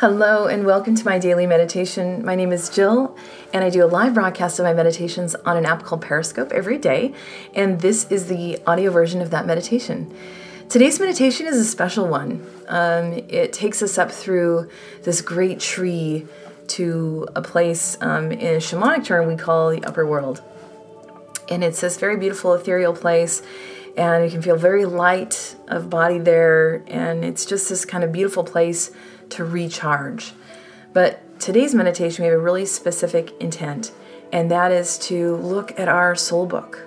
Hello, and welcome to my daily meditation. My name is Jill, and I do a live broadcast of my meditations on an app called Periscope every day. And this is the audio version of that meditation. Today's meditation is a special one. Um, it takes us up through this great tree to a place um, in shamanic term we call the upper world. And it's this very beautiful, ethereal place and you can feel very light of body there and it's just this kind of beautiful place to recharge but today's meditation we have a really specific intent and that is to look at our soul book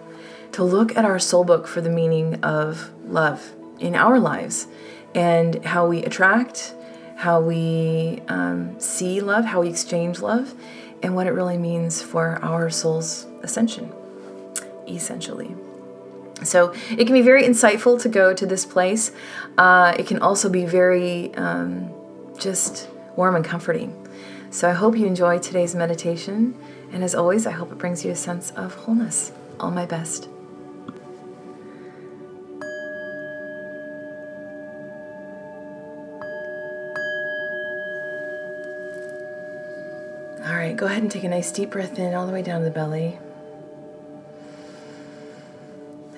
to look at our soul book for the meaning of love in our lives and how we attract how we um, see love how we exchange love and what it really means for our soul's ascension essentially so it can be very insightful to go to this place. Uh, it can also be very um, just warm and comforting. So I hope you enjoy today's meditation. And as always, I hope it brings you a sense of wholeness. All my best. All right, go ahead and take a nice deep breath in all the way down to the belly.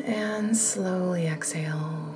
And slowly exhale.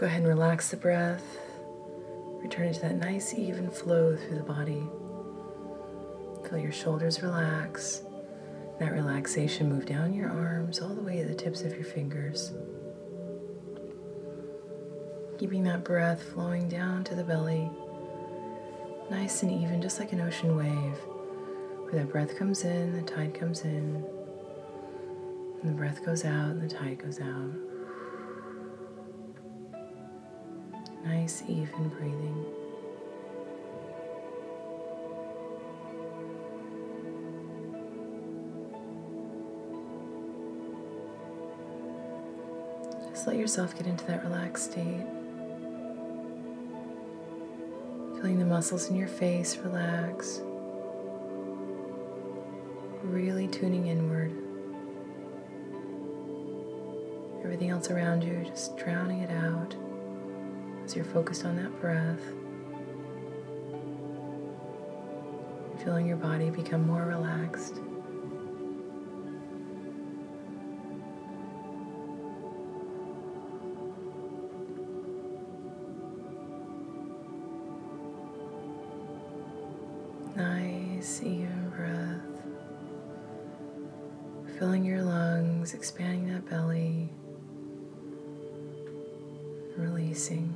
Go ahead and relax the breath. Return it to that nice, even flow through the body. Feel your shoulders relax. That relaxation move down your arms all the way to the tips of your fingers. Keeping that breath flowing down to the belly nice and even, just like an ocean wave, where that breath comes in, the tide comes in, and the breath goes out, and the tide goes out. Nice, even breathing. Just let yourself get into that relaxed state. Feeling the muscles in your face relax. Really tuning inward. Everything else around you, just drowning it out as you're focused on that breath. Feeling your body become more relaxed. Nice, even breath. Filling your lungs, expanding that belly, releasing.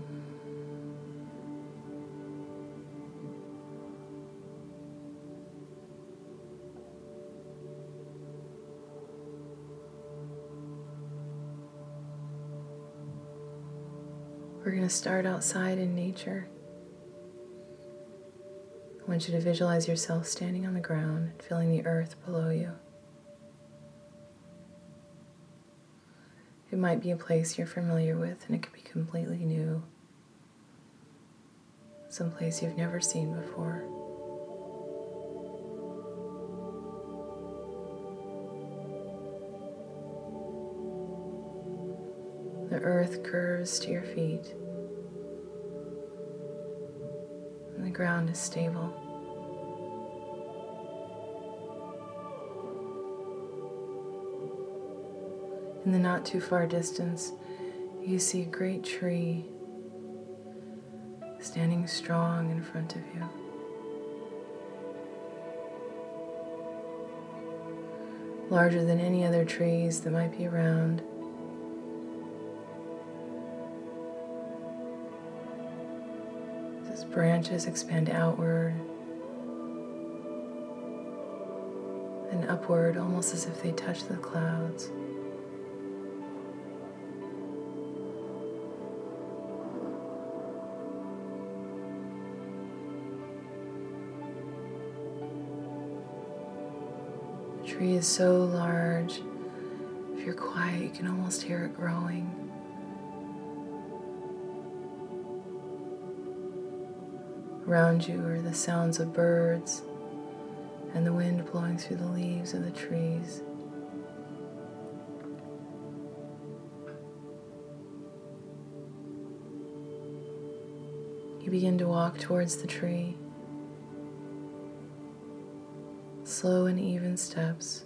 Going to start outside in nature. I want you to visualize yourself standing on the ground, feeling the earth below you. It might be a place you're familiar with, and it could be completely new. Some place you've never seen before. The earth curves to your feet. Ground is stable. In the not too far distance, you see a great tree standing strong in front of you. Larger than any other trees that might be around. branches expand outward and upward, almost as if they touch the clouds. The tree is so large. If you're quiet, you can almost hear it growing. Around you are the sounds of birds and the wind blowing through the leaves of the trees. You begin to walk towards the tree, slow and even steps,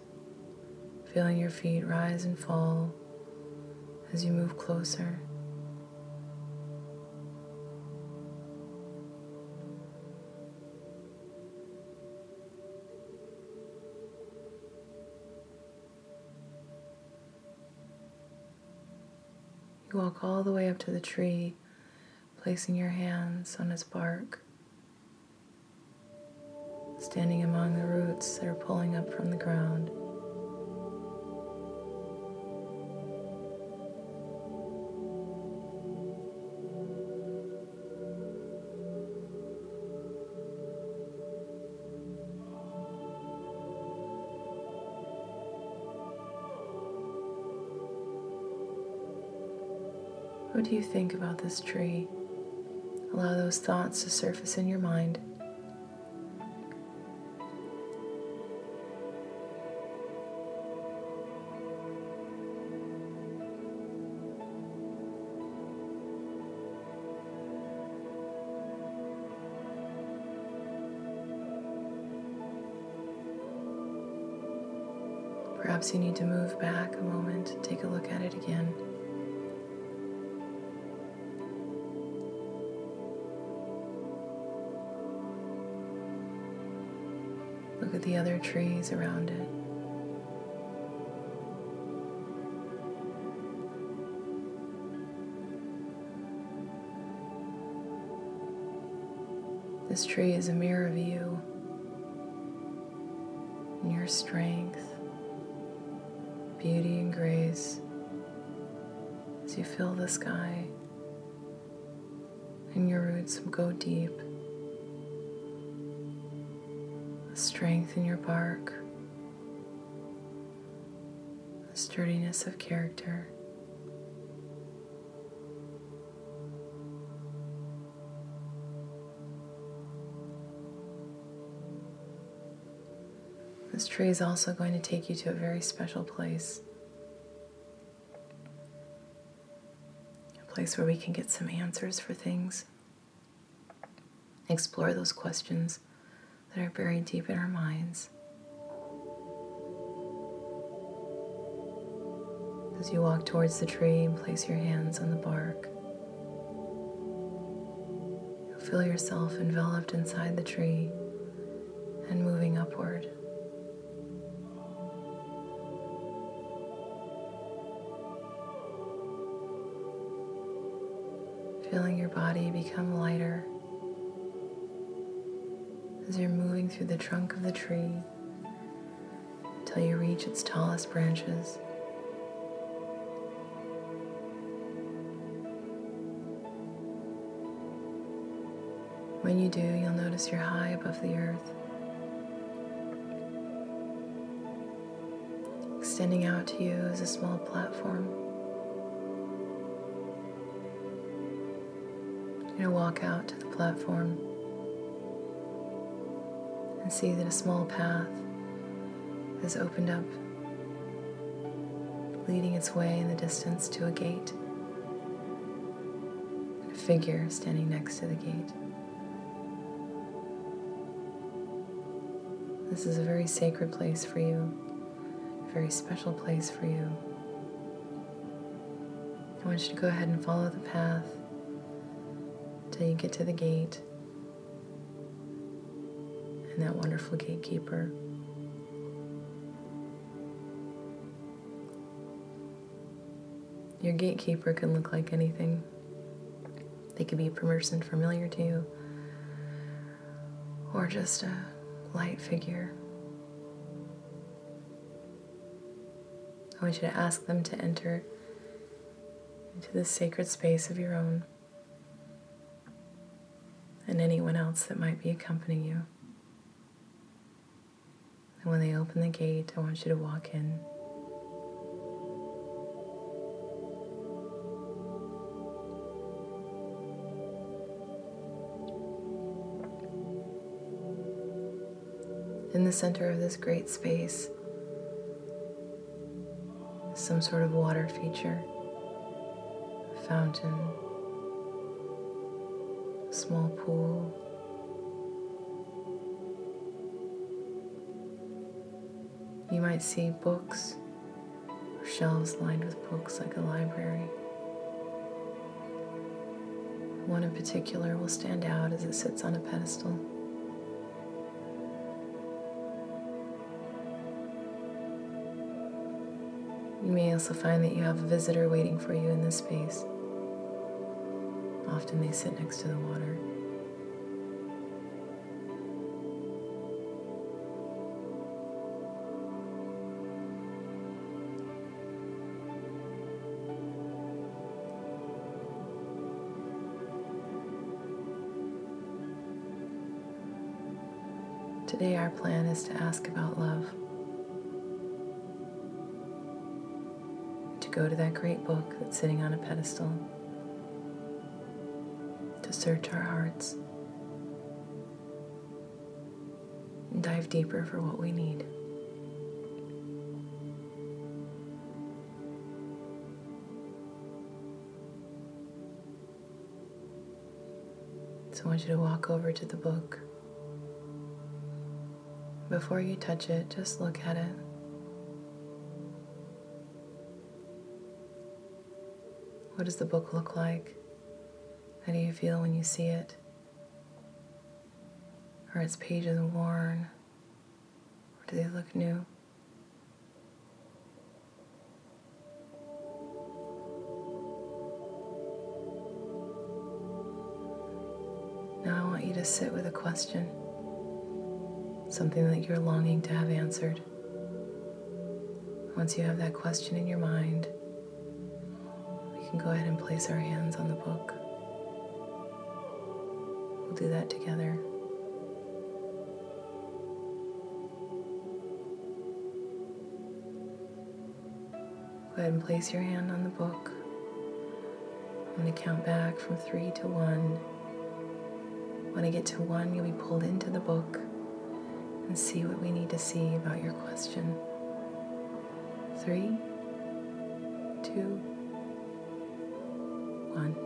feeling your feet rise and fall as you move closer. You walk all the way up to the tree, placing your hands on its bark, standing among the roots that are pulling up from the ground. Do you think about this tree? Allow those thoughts to surface in your mind. Perhaps you need to move back a moment, take a look at it again. The other trees around it. This tree is a mirror of you and your strength, beauty, and grace as you fill the sky and your roots go deep. Strength in your bark, sturdiness of character. This tree is also going to take you to a very special place. A place where we can get some answers for things, explore those questions that are buried deep in our minds. As you walk towards the tree and place your hands on the bark, you'll feel yourself enveloped inside the tree and moving upward. Feeling your body become lighter as you're moving through the trunk of the tree until you reach its tallest branches. When you do, you'll notice you're high above the earth. Extending out to you is a small platform. You're walk out to the platform and see that a small path has opened up, leading its way in the distance to a gate. And a figure standing next to the gate. This is a very sacred place for you, a very special place for you. I want you to go ahead and follow the path until you get to the gate and that wonderful gatekeeper. Your gatekeeper can look like anything. They could be a person familiar to you, or just a light figure. I want you to ask them to enter into this sacred space of your own and anyone else that might be accompanying you. And when they open the gate, I want you to walk in. In the center of this great space, some sort of water feature, a fountain, a small pool. You might see books or shelves lined with books like a library. One in particular will stand out as it sits on a pedestal. You may also find that you have a visitor waiting for you in this space. Often they sit next to the water. Today, our plan is to ask about love. To go to that great book that's sitting on a pedestal. To search our hearts. And dive deeper for what we need. So I want you to walk over to the book. Before you touch it, just look at it. What does the book look like? How do you feel when you see it? Are its pages worn? Or do they look new? Now I want you to sit with a question something that you're longing to have answered. Once you have that question in your mind, we can go ahead and place our hands on the book. We'll do that together. Go ahead and place your hand on the book. I'm going to count back from three to one. When I get to one, you'll be pulled into the book and see what we need to see about your question. Three, two, one.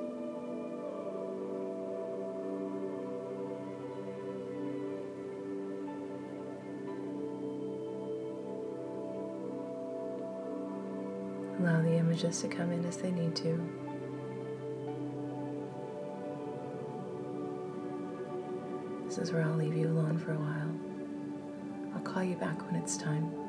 Allow the images to come in as they need to. This is where I'll leave you alone for a while. I'll call you back when it's time.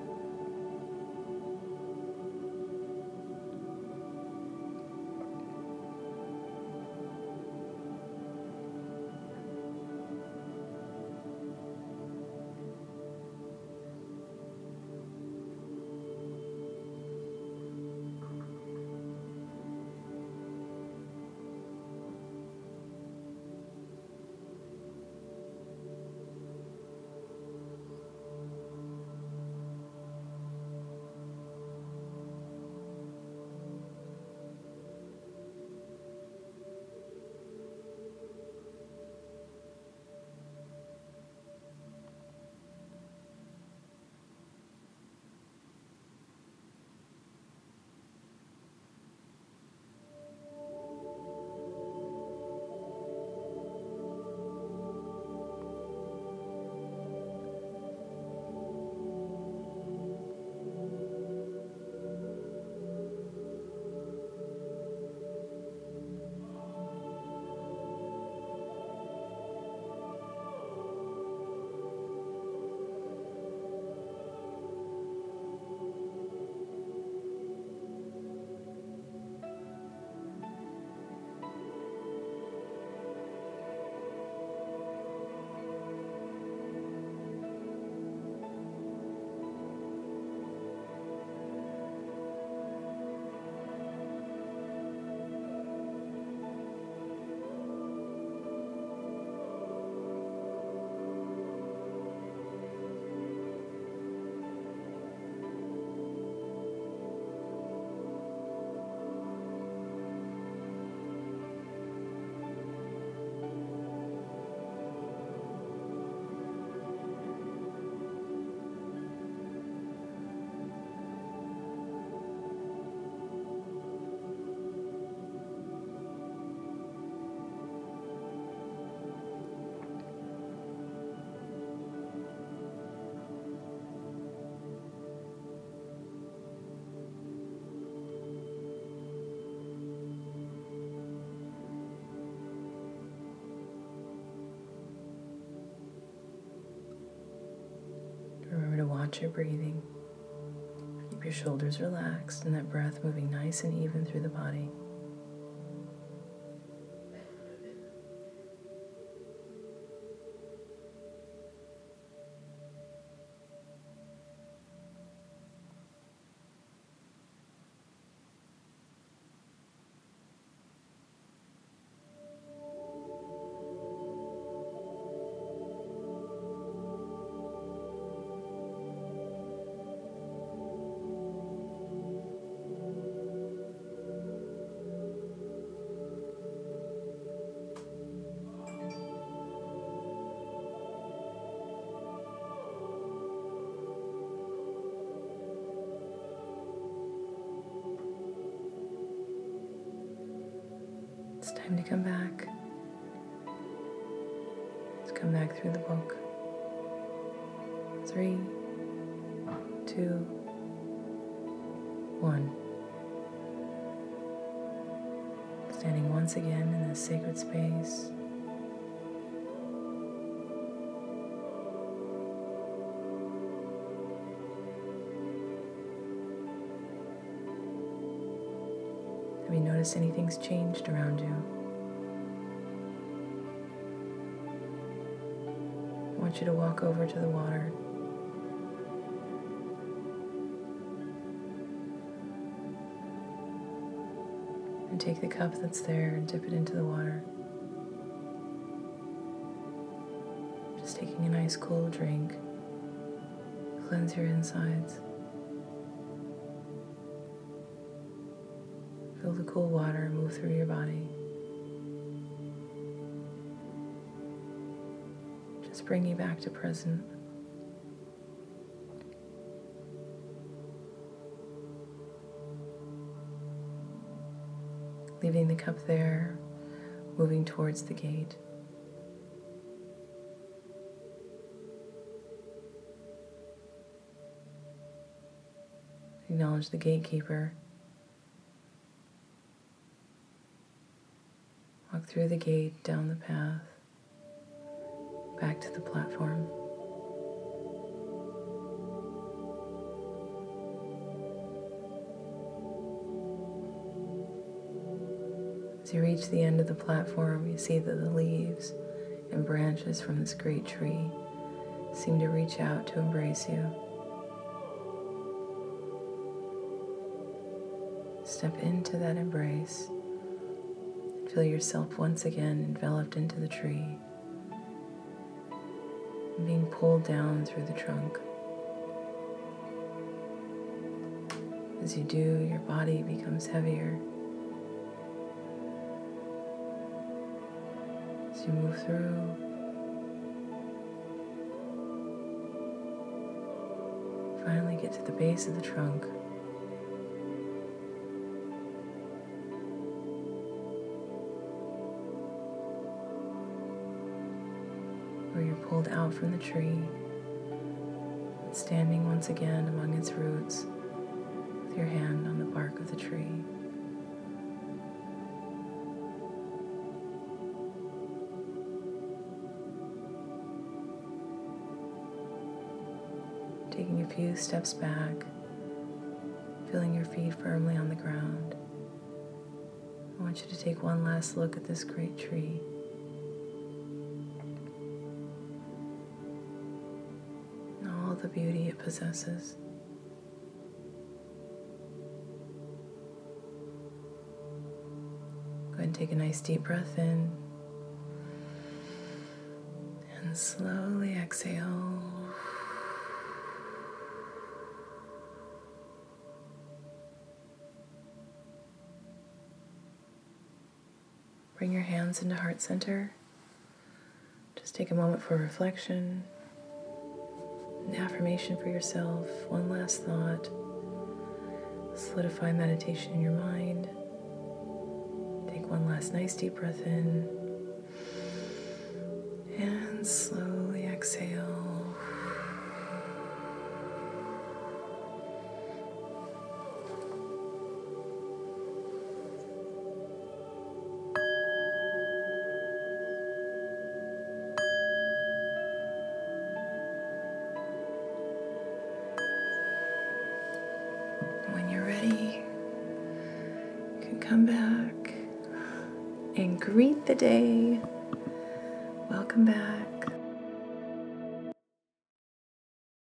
Your breathing. Keep your shoulders relaxed and that breath moving nice and even through the body. It's time to come back. Let's come back through the book. Three, two, one. Standing once again in this sacred space. Have you noticed anything's changed around you? I want you to walk over to the water. And take the cup that's there and dip it into the water. Just taking a nice cool drink. Cleanse your insides. Feel the cool water move through your body. Just bring you back to present. Leaving the cup there, moving towards the gate. Acknowledge the gatekeeper. Walk through the gate, down the path, back to the platform. As you reach the end of the platform, you see that the leaves and branches from this great tree seem to reach out to embrace you. Step into that embrace. Feel yourself once again enveloped into the tree being pulled down through the trunk. As you do, your body becomes heavier. As you move through, finally get to the base of the trunk. Pulled out from the tree, standing once again among its roots with your hand on the bark of the tree. Taking a few steps back, feeling your feet firmly on the ground. I want you to take one last look at this great tree. The beauty it possesses. Go ahead and take a nice deep breath in and slowly exhale. Bring your hands into heart center. Just take a moment for reflection an affirmation for yourself, one last thought. Solidify meditation in your mind. Take one last nice deep breath in and slowly